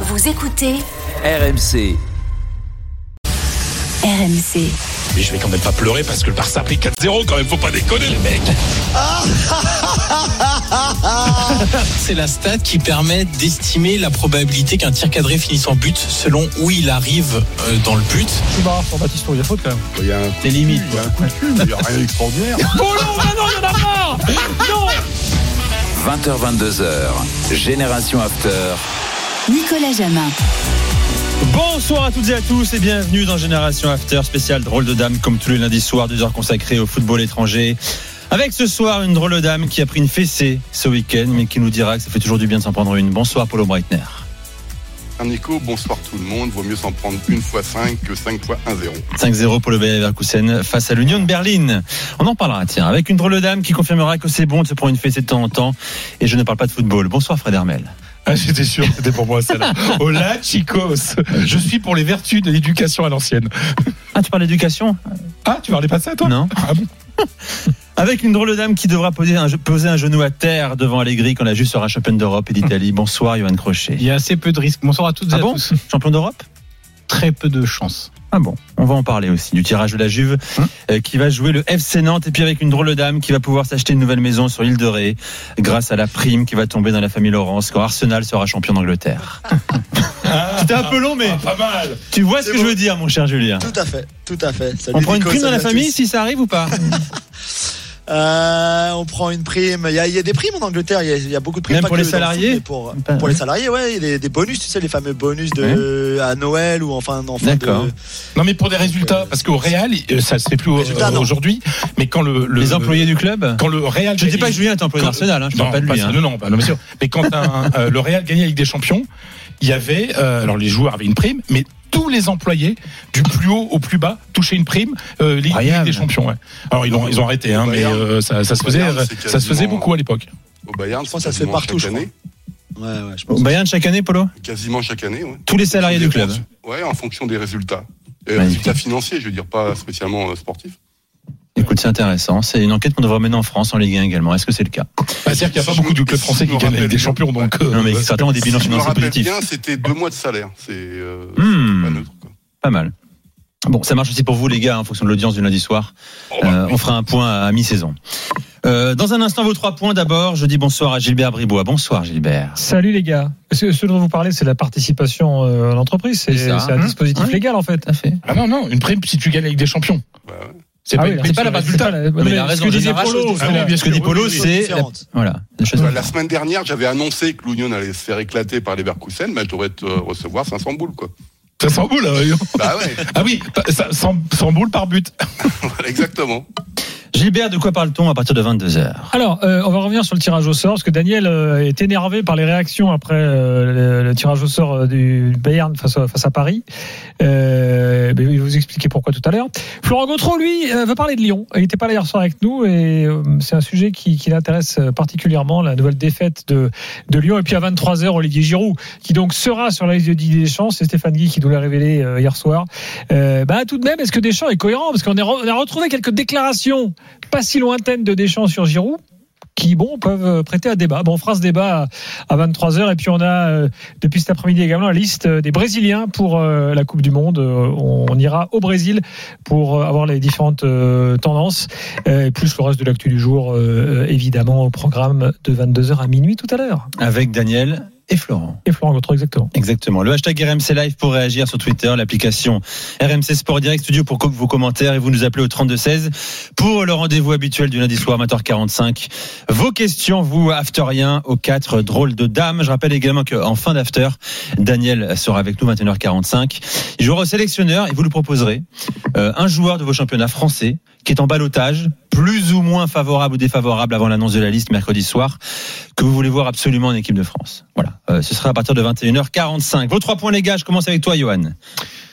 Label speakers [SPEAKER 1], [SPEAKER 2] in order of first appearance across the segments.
[SPEAKER 1] Vous écoutez
[SPEAKER 2] RMC.
[SPEAKER 1] RMC.
[SPEAKER 3] Mais je vais quand même pas pleurer parce que le Barça a pris 4-0 quand même, faut pas déconner les mecs.
[SPEAKER 4] C'est la stat qui permet d'estimer la probabilité qu'un tir cadré finisse en but selon où il arrive euh, dans le but.
[SPEAKER 5] Tu barres sur Baptiste, il y a faute quand même.
[SPEAKER 6] Il y a un
[SPEAKER 4] C'est limite.
[SPEAKER 6] il y a un coup de cul, mais il n'y a rien d'extraordinaire.
[SPEAKER 5] Oh non, non, non, il y en a marre Non
[SPEAKER 2] 20h22h. Génération After.
[SPEAKER 1] Nicolas Jamin.
[SPEAKER 7] Bonsoir à toutes et à tous et bienvenue dans Génération After spécial drôle de dame comme tous les lundis soirs, deux heures consacrées au football étranger. Avec ce soir une drôle de dame qui a pris une fessée ce week-end mais qui nous dira que ça fait toujours du bien de s'en prendre une. Bonsoir Paulo Breitner.
[SPEAKER 6] Nico, bonsoir tout le monde. Vaut mieux s'en prendre une fois 5 que 5 fois 1-0.
[SPEAKER 7] 5-0 pour le Bayer Leverkusen face à l'Union de Berlin. On en parlera tiens avec une drôle de dame qui confirmera que c'est bon de se prendre une fessée de temps en temps et je ne parle pas de football. Bonsoir Fred Hermel.
[SPEAKER 3] Ah, j'étais sûr que c'était pour moi celle-là. Hola chicos, je suis pour les vertus de l'éducation à l'ancienne.
[SPEAKER 7] Ah tu parles d'éducation?
[SPEAKER 3] Ah, tu parlais pas de ça toi?
[SPEAKER 7] Non.
[SPEAKER 3] Ah bon
[SPEAKER 7] Avec une drôle de dame qui devra poser un, poser un genou à terre devant Allegri quand la Juve sera championne d'Europe et d'Italie. Bonsoir Johan Crochet.
[SPEAKER 4] Il y a assez peu de risques. Bonsoir à toutes et
[SPEAKER 7] Ah
[SPEAKER 4] à
[SPEAKER 7] bon?
[SPEAKER 4] tous.
[SPEAKER 7] Champion d'Europe?
[SPEAKER 4] Très peu de chance.
[SPEAKER 7] Ah bon, on va en parler aussi du tirage de la Juve euh, qui va jouer le FC Nantes et puis avec une drôle de dame qui va pouvoir s'acheter une nouvelle maison sur l'île de Ré grâce à la prime qui va tomber dans la famille Laurence quand Arsenal sera champion d'Angleterre. C'était un peu long mais
[SPEAKER 3] Ah, Pas mal.
[SPEAKER 7] tu vois ce que je veux dire mon cher Julien.
[SPEAKER 8] Tout à fait, tout à fait. Salut
[SPEAKER 7] On prend une
[SPEAKER 8] Nico,
[SPEAKER 7] prime dans la famille
[SPEAKER 8] tous.
[SPEAKER 7] si ça arrive ou pas?
[SPEAKER 8] Euh, on prend une prime. Il y, a, il y a des primes en Angleterre. Il y a, il y a beaucoup de primes.
[SPEAKER 7] Même
[SPEAKER 8] pas
[SPEAKER 7] pour les
[SPEAKER 8] le foot,
[SPEAKER 7] salariés
[SPEAKER 8] mais pour, les salariés, ouais, il y a des, des bonus, tu sais, les fameux bonus de à Noël ou enfin, en fin
[SPEAKER 7] D'accord.
[SPEAKER 8] de.
[SPEAKER 3] Non mais pour des résultats, parce qu'au Real, euh, ça se fait plus aujourd'hui, mais quand le, le-
[SPEAKER 7] Les employés du club
[SPEAKER 3] quand le Real,
[SPEAKER 7] Je dis pas que Julien est employé d'Arsenal, hein, je
[SPEAKER 3] non,
[SPEAKER 7] parle pas de lui.
[SPEAKER 3] pas-
[SPEAKER 7] hein.
[SPEAKER 3] non, non, non, bien sûr. Mais quand un- euh, le Real gagnait la Ligue des Champions, il y avait, euh, alors les joueurs avaient une prime, mais tous les employés, du plus haut au plus bas, touchaient une prime euh, Ligue, Ligue des Champions. Ouais. Alors ils ont, ils ont arrêté, hein,
[SPEAKER 6] Au
[SPEAKER 3] mais euh, ça, ça se
[SPEAKER 6] Au
[SPEAKER 3] faisait, ça se faisait beaucoup à l'époque.
[SPEAKER 6] Au Bayern,
[SPEAKER 8] Je pense que ça se fait partout,
[SPEAKER 6] chaque
[SPEAKER 8] je crois.
[SPEAKER 6] année.
[SPEAKER 8] Ouais, ouais, je
[SPEAKER 7] Au
[SPEAKER 8] pense.
[SPEAKER 7] Bayern chaque année, Polo?
[SPEAKER 6] Quasiment chaque année, ouais.
[SPEAKER 7] Tous les salariés du club.
[SPEAKER 6] Ouais, en fonction des résultats. Et résultats financiers, je veux dire, pas spécialement euh, sportifs.
[SPEAKER 7] Écoute, c'est intéressant. C'est une enquête qu'on devrait mener en France, en Ligue 1 également. Est-ce que c'est le cas?
[SPEAKER 3] Bah, C'est-à-dire qu'il n'y a pas
[SPEAKER 6] Si
[SPEAKER 3] beaucoup de clubs français qui gagnent des Champions, donc. euh,
[SPEAKER 7] Non, mais certainement des bilans
[SPEAKER 6] Si
[SPEAKER 7] financiers
[SPEAKER 6] rappelle
[SPEAKER 7] positifs.
[SPEAKER 6] bien, c'était deux mois de salaire. C'est euh,
[SPEAKER 7] Hmm.
[SPEAKER 6] Pas neutre. Quoi.
[SPEAKER 7] Pas mal. Bon, ça marche aussi pour vous, les gars, en fonction de l'audience du lundi soir.
[SPEAKER 6] Oh, bah,
[SPEAKER 7] Euh, on fera un point à mi-saison. Euh, dans un instant, vos trois points. D'abord, je dis bonsoir à Gilbert Bribois. Bonsoir, Gilbert.
[SPEAKER 5] Salut les gars. Ce, ce dont vous parlez, c'est la participation euh, à l'entreprise? C'est un
[SPEAKER 7] hein.
[SPEAKER 5] dispositif
[SPEAKER 7] Ouais.
[SPEAKER 5] légal en fait.
[SPEAKER 7] Fait.
[SPEAKER 3] Ah non, non, une prime si tu gagnes la Ligue des Champions.
[SPEAKER 6] bah, ouais.
[SPEAKER 3] C'est
[SPEAKER 5] Ah
[SPEAKER 3] pas
[SPEAKER 5] oui, c'est
[SPEAKER 3] le
[SPEAKER 5] la-
[SPEAKER 3] résultat.
[SPEAKER 5] pas la-
[SPEAKER 7] mais
[SPEAKER 5] ce que disait Polo. c'est
[SPEAKER 3] Ah
[SPEAKER 5] la-
[SPEAKER 7] Ce que dit Polo, c'est. Voilà. La
[SPEAKER 6] semaine dernière, j'avais annoncé que l'Union allait se faire éclater par les Verkusen, mais j'aurais recevoir 500 boules, quoi.
[SPEAKER 3] Ça s'en boule. hein.
[SPEAKER 6] Bah ouais,
[SPEAKER 3] Ah oui, ça- 100 100 boules par but.
[SPEAKER 6] voilà, exactement.
[SPEAKER 7] Gilbert, de quoi parle-t-on à partir de 22h
[SPEAKER 5] Alors, euh, on va revenir sur le tirage au sort, parce que Daniel euh, est énervé par les réactions après euh, le, tirage au sort euh, du Bayern face à, Paris. Euh, il va vous expliquer pourquoi tout à l'heure. Florent Gautreau, lui, va parler de Lyon. Il n'était pas là hier soir avec nous, et euh, c'est un sujet qui, qui l'intéresse particulièrement, la nouvelle défaite de, de Lyon. Et puis à 23h, Olivier Giroud, qui donc sera sur la liste de Didier Deschamps. C'est Stéphane Guy qui nous l'a révélé hier soir. Bah, tout de même, est-ce que Deschamps est cohérent? Parce qu'on a retrouvé quelques déclarations pas si lointaines de Deschamps sur Giroud qui bon peuvent prêter à débat. Bon, on fera ce débat à 23h et puis on a euh, depuis cet après-midi également la liste des Brésiliens pour euh, la Coupe du Monde. Euh, on ira au Brésil pour euh, avoir les différentes euh, tendances euh, et plus le reste de l'actu du jour euh, évidemment au programme de 22h à minuit tout à l'heure.
[SPEAKER 7] Avec Daniel et Florent.
[SPEAKER 5] Et Florent Gautreau exactement.
[SPEAKER 7] Exactement. Le hashtag RMC Live pour réagir sur Twitter, l'application RMC Sport Direct Studio pour vos commentaires et vous nous appelez au 3216 pour le rendez-vous habituel du lundi soir 20h45. Vos questions, vous, afterien, aux quatre drôles de dames. Je rappelle également qu'en fin d'after, Daniel sera avec nous 21h45. Il jouera au sélectionneur et vous lui proposerez euh, un joueur de vos championnats français qui est en balotage, plus ou moins favorable ou défavorable avant l'annonce de la liste mercredi soir, que vous voulez voir absolument en équipe de France. Voilà. Euh, ce sera à partir de 21h45. Vos trois points, les gars, je commence avec toi, Johan.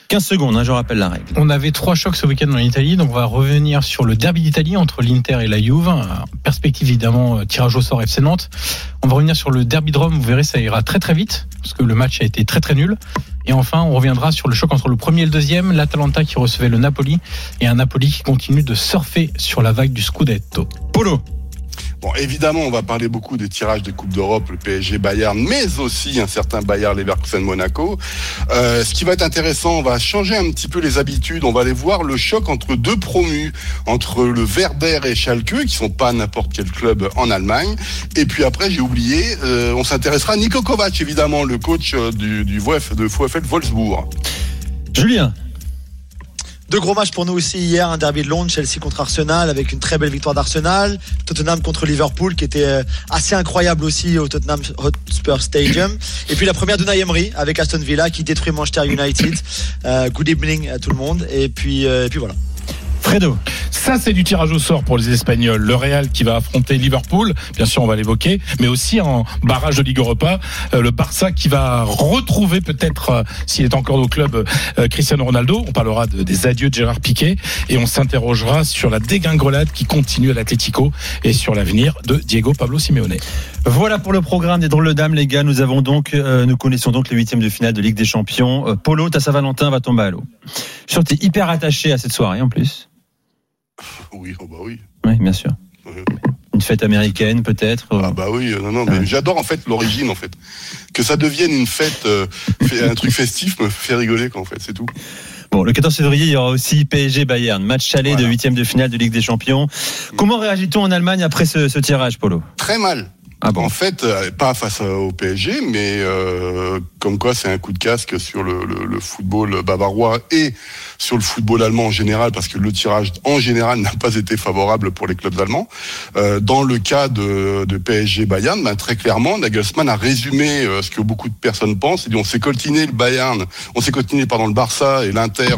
[SPEAKER 7] 15 secondes, hein, je rappelle la règle.
[SPEAKER 4] On avait trois chocs ce week-end en Italie, donc on va revenir sur le derby d'Italie entre l'Inter et la Juve. Euh, Perspective évidemment, euh, tirage au sort FC Nantes. On va revenir sur le derby de Rome, vous verrez, ça ira très très vite, parce que le match a été très très nul. Et enfin, on reviendra sur le choc entre le premier et le deuxième, l'Atalanta qui recevait le Napoli, et un Napoli qui continue de surfer sur la vague du Scudetto.
[SPEAKER 7] Polo.
[SPEAKER 6] Bon, évidemment, on va parler beaucoup des tirages des Coupes d'Europe, le PSG Bayern, mais aussi un certain Bayern Leverkusen Monaco. Euh, ce qui va être intéressant, on va changer un petit peu les habitudes. On va aller voir le choc entre deux promus, entre le Werder et Schalke, qui sont pas n'importe quel club en Allemagne. Et puis après, j'ai oublié, euh, on s'intéressera à Niko Kovac, évidemment, le coach euh, du, du VfL, Wolfsburg.
[SPEAKER 7] Julien.
[SPEAKER 8] Deux gros matchs pour nous aussi hier, un derby de Londres, Chelsea contre Arsenal, avec une très belle victoire d'Arsenal. Tottenham contre Liverpool, qui était euh, assez incroyable aussi au Tottenham Hotspur Stadium. Et puis la première de Emery avec Aston Villa, qui détruit Manchester United. Euh, good evening à tout le monde. Et puis, euh, et puis voilà.
[SPEAKER 7] Fredo.
[SPEAKER 3] Ça, c'est du tirage au sort pour les Espagnols. Le Real qui va affronter Liverpool, bien sûr, on va l'évoquer, mais aussi en barrage de Ligue Europa, euh, le Barça qui va retrouver peut-être, euh, s'il est encore au club, euh, Cristiano Ronaldo. On parlera de- des adieux de Gérard Piquet et on s'interrogera sur la dégringolade qui continue à l'Atlético et sur l'avenir de Diego Pablo Simeone.
[SPEAKER 7] Voilà pour le programme des drôles de dames, les gars. Nous avons donc, euh, nous connaissons donc les huitièmes de finale de Ligue des Champions. Polo, ta Saint-Valentin va tomber à l'eau. Je suis hyper attaché à cette soirée en plus.
[SPEAKER 6] Oui, oh bah oui.
[SPEAKER 7] Oui, bien sûr.
[SPEAKER 6] Oui.
[SPEAKER 7] Une fête américaine peut-être.
[SPEAKER 6] Ah bah oui, euh, non, non, mais j'adore en fait l'origine en fait. Que ça devienne une fête, euh, un truc festif me fait rigoler quoi en fait, c'est tout.
[SPEAKER 7] Bon, le 14 février, il y aura aussi PSG Bayern, match chalet
[SPEAKER 6] Voilà.
[SPEAKER 7] de huitième de finale de Ligue des Champions. Comment réagit-on en Allemagne après ce, ce tirage, Polo?
[SPEAKER 6] Très mal.
[SPEAKER 7] Ah
[SPEAKER 6] En fait, euh, pas face au PSG, mais euh, comme quoi c'est un coup de casque sur le, football bavarois et sur le football allemand en général, parce que le tirage en général n'a pas été favorable pour les clubs allemands. Euh, dans le cas de, PSG Bayern, ben, très clairement, Nagelsmann a résumé ce que beaucoup de personnes pensent. Il dit on s'est coltiné le Bayern, on s'est coltiné pardon le Barça et l'Inter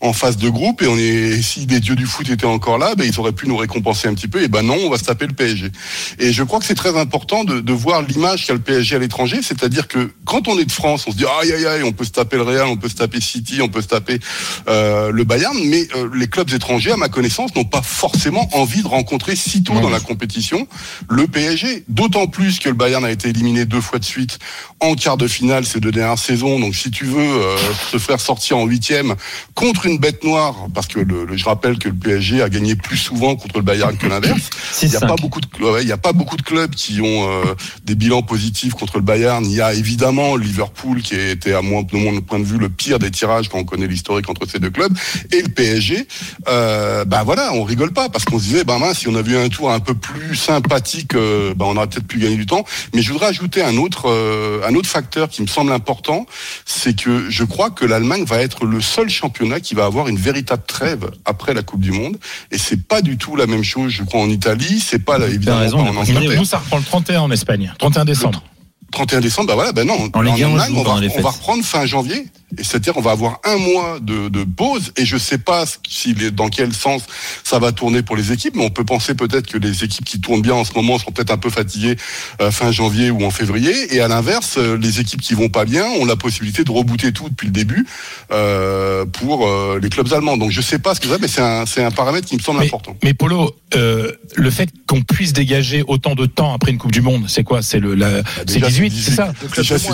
[SPEAKER 6] en, phase de groupe, et si les dieux du foot étaient encore là, ben, ils auraient pu nous récompenser un petit peu. Et ben non, on va se taper le PSG. Et je crois que c'est très important de, de voir l'image qu'a le PSG à l'étranger, c'est-à-dire que quand on est de France, on se dit aïe aïe aïe, on peut se taper le Real, on peut se taper City, on peut se taper euh, le Bayern, mais euh, les clubs étrangers, à ma connaissance, n'ont pas forcément envie de rencontrer si tôt dans la compétition le PSG. D'autant plus que le Bayern a été éliminé deux fois de suite en quart de finale ces deux dernières saisons. Donc si tu veux euh, te faire sortir en huitième contre une bête noire, parce que le, le- je rappelle que le PSG a gagné plus souvent contre le Bayern que l'inverse. Il n'y a
[SPEAKER 7] 6-5.
[SPEAKER 6] pas beaucoup de ouais, il y a pas beaucoup de clubs qui ont euh, des bilans positifs contre le Bayern. Il y a évidemment Liverpool qui était à moins de mon point de vue le pire des tirages quand on connaît l'historique entre ces deux clubs et le PSG. Euh, bah voilà, on rigole pas parce qu'on se disait bah mince, si on avait eu un tour un peu plus sympathique, euh, bah on aurait peut-être pu gagner du temps. Mais je voudrais ajouter un autre euh, un autre facteur qui me semble important, c'est que je crois que l'Allemagne va être le seul championnat qui va avoir une véritable trêve après la Coupe du Monde et c'est pas du tout la même chose je crois en Italie, c'est pas là, évidemment
[SPEAKER 7] raison
[SPEAKER 6] pas en Angleterre.
[SPEAKER 3] Nous, ça reprend le 31 en Espagne, 31 décembre.
[SPEAKER 6] 31 décembre, bah voilà, ben non.
[SPEAKER 7] En 1, on
[SPEAKER 6] Allemagne, on, va reprendre fin janvier. C'est-à-dire, on va avoir un mois de, de pause. Et je sais pas est, dans quel sens ça va tourner pour les équipes, mais on peut penser peut-être que les équipes qui tournent bien en ce moment seront peut-être un peu fatiguées euh, fin janvier ou en février. Et à l'inverse, euh, les équipes qui vont pas bien ont la possibilité de rebooter tout depuis le début euh, pour euh, les clubs allemands. Donc je sais pas ce que c'est, mais c'est un, paramètre qui me semble important.
[SPEAKER 3] Mais Polo, le fait qu'on puisse dégager autant de temps après une Coupe du Monde, c'est quoi? C'est le la, c'est
[SPEAKER 6] déjà,
[SPEAKER 3] 18,
[SPEAKER 6] c'est
[SPEAKER 3] c'est ça?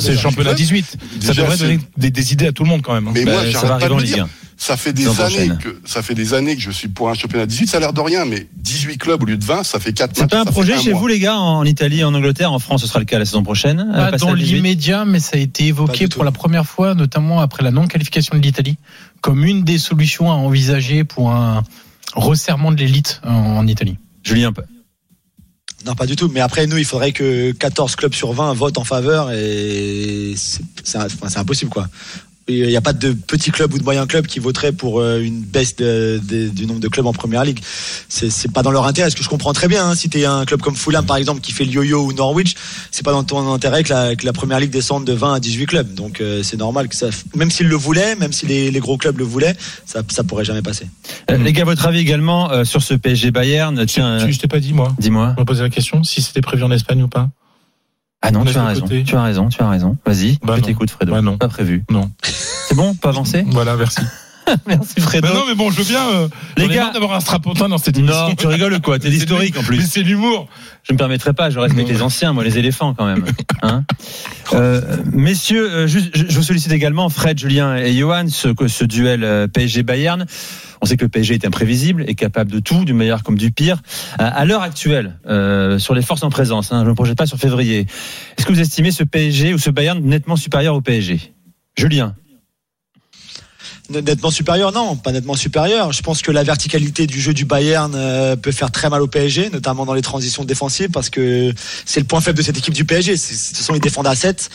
[SPEAKER 6] C'est-
[SPEAKER 3] le championnat 18. Ça devrait donner des, des idées à tout le monde quand même. hein.
[SPEAKER 6] Mais
[SPEAKER 7] Bah,
[SPEAKER 6] moi, j'arrête pas de le dire.
[SPEAKER 7] 1.
[SPEAKER 6] Ça fait des années
[SPEAKER 7] prochaine.
[SPEAKER 6] que ça fait des années que je suis pour un championnat 18, ça a l'air de rien, mais 18 clubs au lieu de 20, ça fait 4
[SPEAKER 7] C'est pas un projet chez vous, les gars, en Italie, en Angleterre, en France, ce sera le cas la saison prochaine euh,
[SPEAKER 4] Pas dans
[SPEAKER 7] 18?
[SPEAKER 4] l'immédiat, mais ça a été évoqué pour la première fois, notamment après la non-qualification de l'Italie, comme une des solutions à envisager pour un resserrement de l'élite en, en Italie.
[SPEAKER 7] Julien,
[SPEAKER 8] Non, pas du tout. Mais après, nous, il faudrait que 14 clubs sur 20 votent en faveur et c'est impossible, quoi. Il n'y a pas de petits clubs ou de moyens clubs qui voteraient pour euh, une baisse de- de- du nombre de clubs en première ligue. C'est c'est pas dans leur intérêt. Ce que je comprends très bien. hein. Si tu es un club comme Fulham, par exemple, qui fait le yo-yo ou Norwich, c'est pas dans ton intérêt que la, que la première ligue descende de 20 à 18 clubs. Donc euh, c'est normal que ça, même s'ils le voulaient, même si les, les gros clubs le voulaient, ça, ça pourrait jamais passer.
[SPEAKER 7] euh, les gars, votre avis également euh, sur ce PSG Bayern Tiens,
[SPEAKER 3] Tu- Je t'ai pas dit moi.
[SPEAKER 7] dis-moi.
[SPEAKER 3] On va poser la question si c'était prévu en Espagne ou pas.
[SPEAKER 7] Ah non,
[SPEAKER 3] On
[SPEAKER 7] tu as raison. Tu as raison, tu as raison. Vas-y,
[SPEAKER 3] Bah
[SPEAKER 7] je t'écoute, Fredo.
[SPEAKER 3] Bah non.
[SPEAKER 7] Pas prévu.
[SPEAKER 3] Non.
[SPEAKER 7] C'est bon, pas avancé
[SPEAKER 3] Voilà, merci.
[SPEAKER 7] Merci Fredo.
[SPEAKER 3] Non, mais bon, je veux bien. euh,
[SPEAKER 7] Les gars-
[SPEAKER 3] d'avoir un strapontin dans cette émission.
[SPEAKER 7] Non, tu rigoles quoi T'es historique en plus.
[SPEAKER 3] C'est l'humour.
[SPEAKER 7] Je me permettrai pas, je respecte
[SPEAKER 3] Non.
[SPEAKER 7] les anciens, moi, les éléphants quand même. Hein Euh, messieurs, euh, je, je vous sollicite également Fred, Julien et Johan, ce, ce duel euh, PSG-Bayern. On sait que le PSG est imprévisible et capable de tout, du meilleur comme du pire. À, à l'heure actuelle, euh, sur les forces en présence, hein, je ne me projette pas sur février, est-ce que vous estimez ce PSG ou ce Bayern nettement supérieur au PSG Julien
[SPEAKER 8] Nettement supérieur, non, pas nettement supérieur. Je pense que la verticalité du jeu du Bayern euh, peut faire très mal au PSG, notamment dans les transitions défensives, parce que c'est le point faible de cette équipe du PSG. Ce sont ils défendent à 7,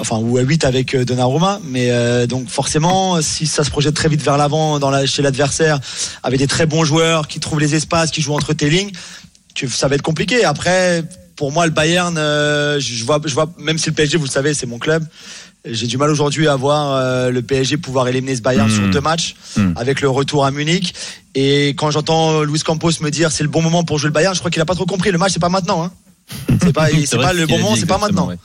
[SPEAKER 8] enfin ou à 8 avec euh, Donnarumma, mais euh, donc forcément, si ça se projette très vite vers l'avant dans la, chez l'adversaire, avec des très bons joueurs qui trouvent les espaces, qui jouent entre tes lignes, ça va être compliqué. Après, pour moi, le Bayern, euh, je vois, je vois, même si le PSG, vous le savez, c'est mon club. J'ai du mal aujourd'hui à voir euh, le PSG pouvoir éliminer ce Bayern
[SPEAKER 7] Hmm.
[SPEAKER 8] sur deux matchs
[SPEAKER 7] Hmm.
[SPEAKER 8] avec le retour à Munich. Et quand j'entends Luis Campos me dire c'est le bon moment pour jouer le Bayern, je crois qu'il a pas trop compris. Le match c'est pas maintenant. Hein. C'est pas, c'est le bon moment, c'est pas maintenant.
[SPEAKER 7] ouais.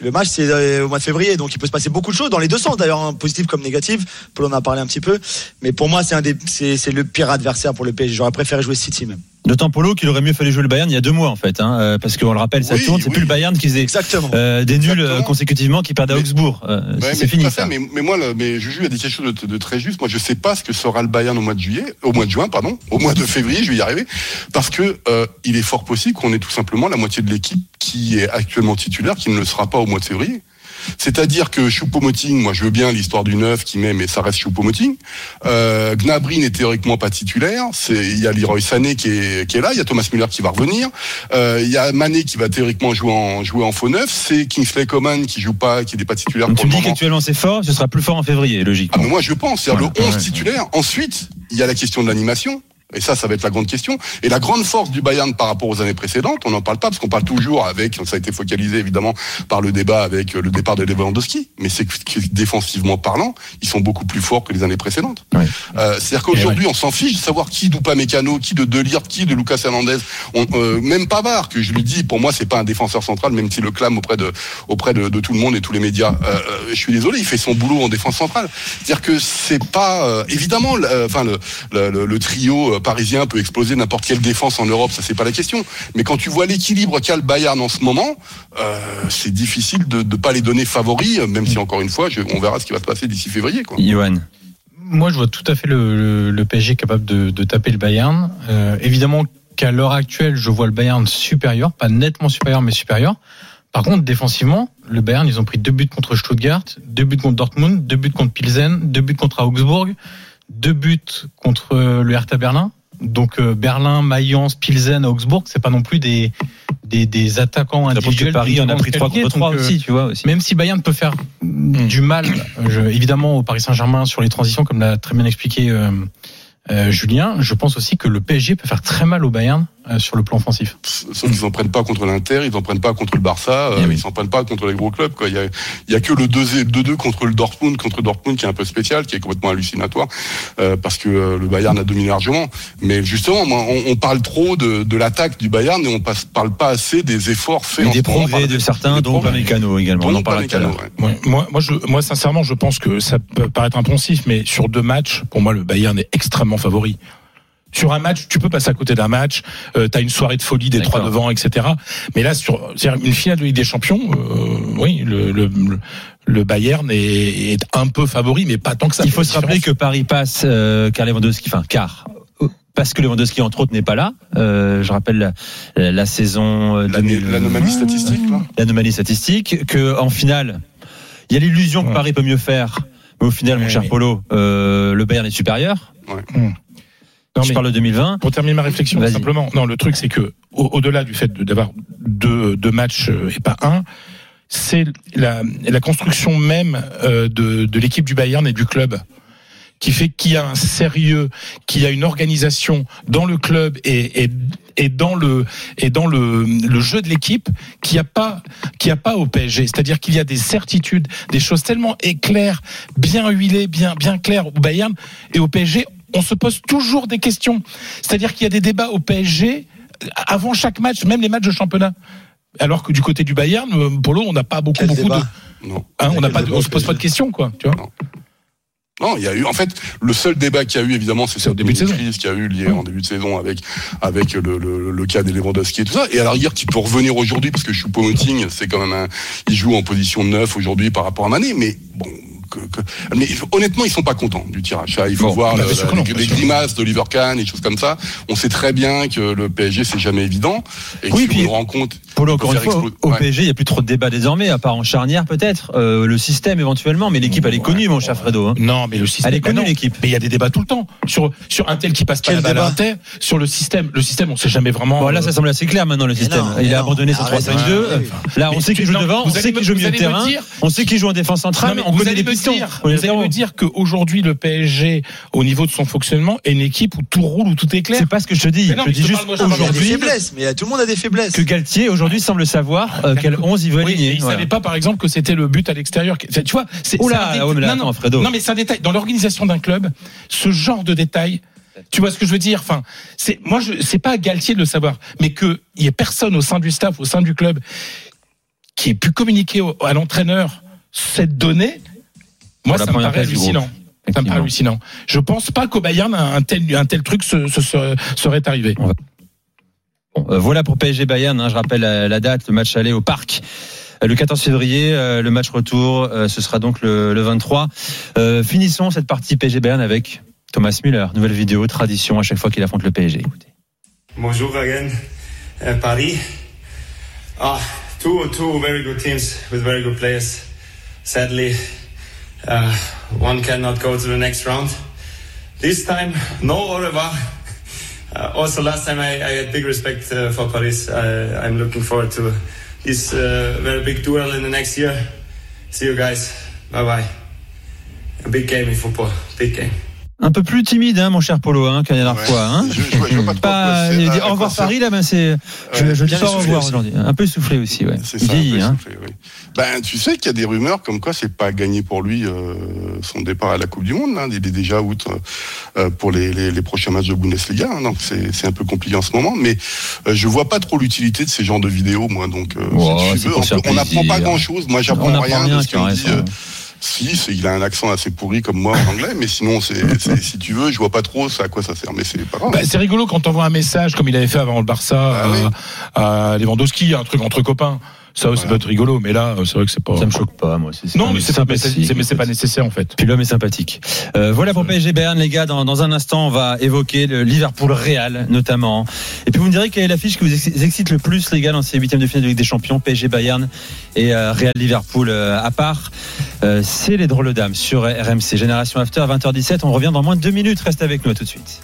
[SPEAKER 8] Le match c'est euh, au mois de février, donc il peut se passer beaucoup de choses dans les deux sens d'ailleurs, hein, positif comme négatif. Paul en a parlé un petit peu, mais pour moi c'est un des, c'est, c'est le pire adversaire pour le PSG. J'aurais préféré jouer City même.
[SPEAKER 7] D'autant Polo qu'il aurait mieux fallu jouer le Bayern il y a deux mois en fait, hein, euh, parce qu'on le rappelle, ça
[SPEAKER 6] Oui,
[SPEAKER 7] tourne, c'est
[SPEAKER 6] oui.
[SPEAKER 7] plus le Bayern qui faisait
[SPEAKER 8] Exactement.
[SPEAKER 7] euh, des nuls euh,
[SPEAKER 6] Exactement.
[SPEAKER 7] consécutivement qui perdent à Augsbourg. Euh,
[SPEAKER 6] Ouais,
[SPEAKER 7] c'est fini ça.
[SPEAKER 6] Mais, mais moi, là, mais Juju a dit quelque chose de, de très juste. Moi, je sais pas ce que sera le Bayern au mois de juillet, au mois de juin, pardon, au mois de février. Je vais y arriver parce que euh, il est fort possible qu'on ait tout simplement la moitié de l'équipe qui est actuellement titulaire, qui ne le sera pas au mois de février. C'est-à-dire que Choupo-Moting, moi je veux bien l'histoire du neuf qui met, mais ça reste Choupo-Moting. Euh, Gnabry n'est théoriquement pas titulaire. C'est il y a Leroy Sané qui est, qui est là, il y a Thomas Müller qui va revenir, Euh, il y a Mané qui va théoriquement jouer en jouer en faux neuf. C'est Kingsley Coman qui joue pas, qui n'est pas titulaire
[SPEAKER 7] Donc
[SPEAKER 6] pour
[SPEAKER 7] tu
[SPEAKER 6] le
[SPEAKER 7] dis qu'actuellement c'est fort, ce sera plus fort en février,
[SPEAKER 6] Ah,
[SPEAKER 7] logiquement.
[SPEAKER 6] mais moi je pense, c'est-à-dire
[SPEAKER 7] Ouais,
[SPEAKER 6] le 11
[SPEAKER 7] ouais,
[SPEAKER 6] titulaire. Ensuite, il y a la question de l'animation. Et ça, ça va être la grande question. Et la grande force du Bayern par rapport aux années précédentes, on n'en parle pas parce qu'on parle toujours avec, ça a été focalisé évidemment par le débat avec le départ de Lewandowski, mais c'est que défensivement parlant, ils sont beaucoup plus forts que les années précédentes. Euh, C'est-à-dire qu'aujourd'hui, on s'en fiche de savoir qui d'Oupa Mécano, qui de Delirte, qui de Lucas Hernandez. On, euh, même Pavard, que je lui dis, pour moi, c'est pas un défenseur central, même s'il le clame auprès de auprès de, de tout le monde et tous les médias. Euh, euh, je suis désolé, il fait son boulot en défense centrale. C'est-à-dire que c'est pas euh, évidemment, le- euh, enfin le, le, le- le trio parisien peut exploser n'importe quelle défense en Europe, ça c'est pas la question. Mais quand tu vois l'équilibre qu'a le Bayern en ce moment, euh, c'est difficile de ne pas les donner favoris, euh, même si encore une fois, je- on verra ce qui va se passer d'ici février. Quoi.
[SPEAKER 7] Johan.
[SPEAKER 4] Moi, je vois tout à fait le, le- le PSG capable de, de taper le Bayern. Euh, évidemment qu'à l'heure actuelle, je vois le Bayern supérieur, pas nettement supérieur, mais supérieur. Par contre, défensivement, le Bayern, ils ont pris deux buts contre Stuttgart, deux buts contre Dortmund, deux buts contre Pilsen, deux buts contre Augsbourg, deux buts contre le Hertha Berlin. Donc euh, Berlin, Mayence, Pilsen, Augsbourg, c'est pas non plus des des, des attaquants individuels.
[SPEAKER 7] Paris en a pris 3
[SPEAKER 4] qualité.
[SPEAKER 7] contre 3
[SPEAKER 4] Donc, euh,
[SPEAKER 7] aussi, tu vois aussi.
[SPEAKER 4] même si Bayern peut faire du mal, je- évidemment, au Paris Saint-Germain sur les transitions, comme l'a très bien expliqué euh, euh, Julien, je pense aussi que le PSG peut faire très mal au Bayern sur le plan offensif.
[SPEAKER 6] Sauf qu'ils n'en prennent pas contre l'Inter, ils n'en prennent pas contre le Barça, euh,
[SPEAKER 7] Eh oui.
[SPEAKER 6] ils s'en prennent pas contre les gros clubs. Quoi. Il y a, il y a que le 2-2 contre le Dortmund, contre Dortmund qui est un peu spécial, qui est complètement hallucinatoire, euh, parce que euh, le Bayern a dominé largement. Mais justement, moi, on, on parle trop de, de l'attaque du Bayern, et on passe, parle pas assez des efforts faits.
[SPEAKER 7] Et
[SPEAKER 6] en
[SPEAKER 7] des
[SPEAKER 6] ce moment par
[SPEAKER 7] progrès de certains,
[SPEAKER 6] des
[SPEAKER 7] dont. Upamecano également. On en.
[SPEAKER 6] Upamecano, ouais.
[SPEAKER 3] Ouais, moi, moi, je, moi, sincèrement, je pense que ça peut paraître impensif, mais sur deux matchs, pour moi, le Bayern est extrêmement favori. Sur un match, tu peux passer à côté d'un match, euh, t'as une soirée de folie des trois devant, etc. Mais là, sur c'est-à-dire une finale de Ligue des Champions, euh, oui, le, le, le Bayern est, est un peu favori, mais pas tant que ça.
[SPEAKER 7] Il faut se rappeler que Paris passe euh, car Lewandowski, enfin car parce que Lewandowski entre autres n'est pas là. Euh, je rappelle la, la saison euh,
[SPEAKER 6] L'année-
[SPEAKER 7] 2000
[SPEAKER 6] L'anomalie statistique, là.
[SPEAKER 7] l'anomalie statistique que en finale il y a l'illusion que
[SPEAKER 3] Ouais.
[SPEAKER 7] Paris peut mieux faire, mais au final mon
[SPEAKER 3] Ouais,
[SPEAKER 7] cher
[SPEAKER 3] mais-
[SPEAKER 7] Polo, euh, le Bayern est supérieur.
[SPEAKER 3] Non,
[SPEAKER 7] je parle de 2020.
[SPEAKER 3] Pour terminer ma réflexion, simplement, non, le truc c'est que au- au-delà du fait d'avoir deux, deux matchs euh, et pas un, c'est la, la construction même euh, de, de l'équipe du Bayern et du club qui fait qu'il y a un sérieux, qu'il y a une organisation dans le club et, et, et dans le et dans le, le jeu de l'équipe qu'il n'y a pas qu'il a pas au PSG. C'est-à-dire qu'il y a des certitudes, des choses tellement éclaires, bien huilées, bien bien claires au Bayern et au PSG. On se pose toujours des questions. C'est-à-dire qu'il y a des débats au PSG avant chaque match, même les matchs de championnat. Alors que du côté du Bayern, euh, Polo, on n'a pas beaucoup
[SPEAKER 8] Quel
[SPEAKER 3] beaucoup
[SPEAKER 8] débat
[SPEAKER 3] de,
[SPEAKER 6] Non.
[SPEAKER 3] hein, on n'a pas, on se pose pas de questions quoi. Tu vois
[SPEAKER 6] Non, Non, il y a eu. En fait, le seul débat qu'il y a eu, évidemment, c'est cette
[SPEAKER 3] début de saison.
[SPEAKER 6] crise qu'il y a eu lié en début de saison avec avec le, le, le cas des Lewandowski et tout ça. Et à la rigueur, qui peut revenir aujourd'hui parce que Choupo-Moting, c'est quand même un, il joue en position de neuf aujourd'hui par rapport à Mané, mais bon. Que- que- mais honnêtement, ils sont pas contents du tirage. Il faut
[SPEAKER 3] Bon,
[SPEAKER 6] voir
[SPEAKER 3] bah,
[SPEAKER 6] le-
[SPEAKER 3] non,
[SPEAKER 6] les, grimaces d'Oliver Kahn et choses comme ça. On sait très bien que le PSG c'est jamais évident et
[SPEAKER 7] Oui,
[SPEAKER 6] que
[SPEAKER 7] puis-
[SPEAKER 6] on rend compte.
[SPEAKER 7] Encore une fois, au
[SPEAKER 6] Ouais.
[SPEAKER 7] PSG, il n'y a plus trop de débat désormais, à part en charnière peut-être, euh, le système éventuellement, mais l'équipe elle est connue, mon cher Fredo. hein.
[SPEAKER 3] Non, mais le système.
[SPEAKER 7] Elle est connue,
[SPEAKER 3] mais non.
[SPEAKER 7] l'équipe.
[SPEAKER 3] Mais il y a des débats tout le temps sur sur un tel qui passe pas
[SPEAKER 8] Quel
[SPEAKER 3] la balle à
[SPEAKER 8] débat
[SPEAKER 3] un tel, sur le système. Le système, on sait jamais vraiment.
[SPEAKER 7] Bon, là,
[SPEAKER 3] euh,
[SPEAKER 7] ça semble assez clair maintenant le système.
[SPEAKER 8] non,
[SPEAKER 7] il a abandonné son
[SPEAKER 8] Arrête,
[SPEAKER 7] 3-5-2.
[SPEAKER 8] ouais, ouais.
[SPEAKER 7] Là, on
[SPEAKER 3] Mais
[SPEAKER 7] sait qu'il joue
[SPEAKER 3] non,
[SPEAKER 7] devant, on sait
[SPEAKER 3] me-
[SPEAKER 7] joue milieu de terrain, on sait qu'il joue en défense centrale,
[SPEAKER 3] mais
[SPEAKER 7] on
[SPEAKER 3] vous
[SPEAKER 7] connaît
[SPEAKER 3] allez
[SPEAKER 7] les
[SPEAKER 3] me
[SPEAKER 7] pistons.
[SPEAKER 3] vous allez me dire qu'aujourd'hui le PSG, au niveau de son fonctionnement, est une équipe où tout roule, où tout est clair.
[SPEAKER 7] C'est pas ce que je te dis. Je dis juste aujourd'hui
[SPEAKER 8] faiblesses, mais tout le monde a des faiblesses.
[SPEAKER 7] que Galtier aujourd'hui semble savoir euh, quel 11 il veut
[SPEAKER 3] Oui,
[SPEAKER 7] aligner.
[SPEAKER 3] il
[SPEAKER 7] Voilà.
[SPEAKER 3] savait pas, par exemple, que c'était le but à l'extérieur. Tu vois, c'est.
[SPEAKER 7] Oula, mais là,
[SPEAKER 3] non,
[SPEAKER 7] attends,
[SPEAKER 3] non, mais c'est un détail. Dans l'organisation d'un club, ce genre de détail, tu vois ce que je veux dire? Enfin, c'est moi, je, c'est pas à Galtier de le savoir, mais que il y ait personne au sein du staff, au sein du club, qui ait pu communiquer au- à l'entraîneur cette donnée. Moi, ça me paraît hallucinant. Ça me paraît hallucinant. Je pense pas qu'au Bayern un tel un tel truc se, se- se- serait arrivé.
[SPEAKER 7] Bon, euh, voilà pour PSG Bayern. hein, je rappelle la, la date, le match aller au Parc. euh, Le 14 février, euh, le match retour, euh, ce sera donc le, le 23. Euh, finissons cette partie PSG Bayern avec Thomas Müller. Nouvelle vidéo, tradition à chaque fois qu'il affronte le PSG. Écoutez.
[SPEAKER 9] Bonjour again, Paris. Ah, two two very good teams with very good players. Sadly, uh, one cannot go to the next round. This time, no au revoir. Uh, also, last time I, I had big respect uh, for Paris. I, I'm looking forward to this uh, very big duel in the next year. See you guys. Bye bye. A big game in football. Big game.
[SPEAKER 7] Un peu plus timide, hein, mon cher Polo, hein, qu'à la dernière
[SPEAKER 6] Ouais.
[SPEAKER 7] fois. Hein.
[SPEAKER 6] Je- je je pas
[SPEAKER 7] il dit au revoir Paris, là, ben c'est. Je,
[SPEAKER 6] Ouais,
[SPEAKER 7] je dis au revoir aujourd'hui. Un peu soufflé aussi, ouais.
[SPEAKER 6] C'est ça, un peu
[SPEAKER 7] hein.
[SPEAKER 6] essoufflé, oui. Ben, tu sais qu'il y a des rumeurs comme quoi c'est pas gagné pour lui euh, son départ à la Coupe du Monde. Hein. Il est déjà out euh, pour les, les, les prochains matchs de Bundesliga. Hein. Donc c'est un peu compliqué en ce moment. Mais euh, je vois pas trop l'utilité de ces genres de vidéos, moi. Donc euh, si tu veux, on n'apprend pas
[SPEAKER 7] plaisir.
[SPEAKER 6] grand chose. Moi, j'apprends rien de ce dit. Euh, si, il a un accent assez pourri comme moi en anglais, mais sinon, c'est c'est- si tu veux, je vois pas trop à quoi ça sert. Mais c'est pas grave.
[SPEAKER 3] Bah, c'est rigolo quand on voit un message comme il avait fait avant le Barça
[SPEAKER 6] Ah oui.
[SPEAKER 3] à, Lewandowski, un truc entre copains. Ça, ça
[SPEAKER 6] Voilà.
[SPEAKER 3] peut être rigolo, mais là, c'est vrai que c'est pas.
[SPEAKER 7] Ça me choque pas, moi. C'est-
[SPEAKER 3] Non, mais c'est pas, c'est c'est pas nécessaire en fait.
[SPEAKER 7] Puis l'homme est sympathique. Euh, voilà pour PSG Bayern, les gars. Dans, dans un instant, on va évoquer le Liverpool Real, notamment. Et puis vous me direz quelle est l'affiche qui vous ex- excite le plus, les gars, dans ces huitièmes de finale de Ligue des Champions, PSG Bayern et euh, Real Liverpool. euh, à part, euh, c'est les drôles dames sur RMC Génération After à 20h17. On revient dans moins de deux minutes. Reste avec nous à tout de suite.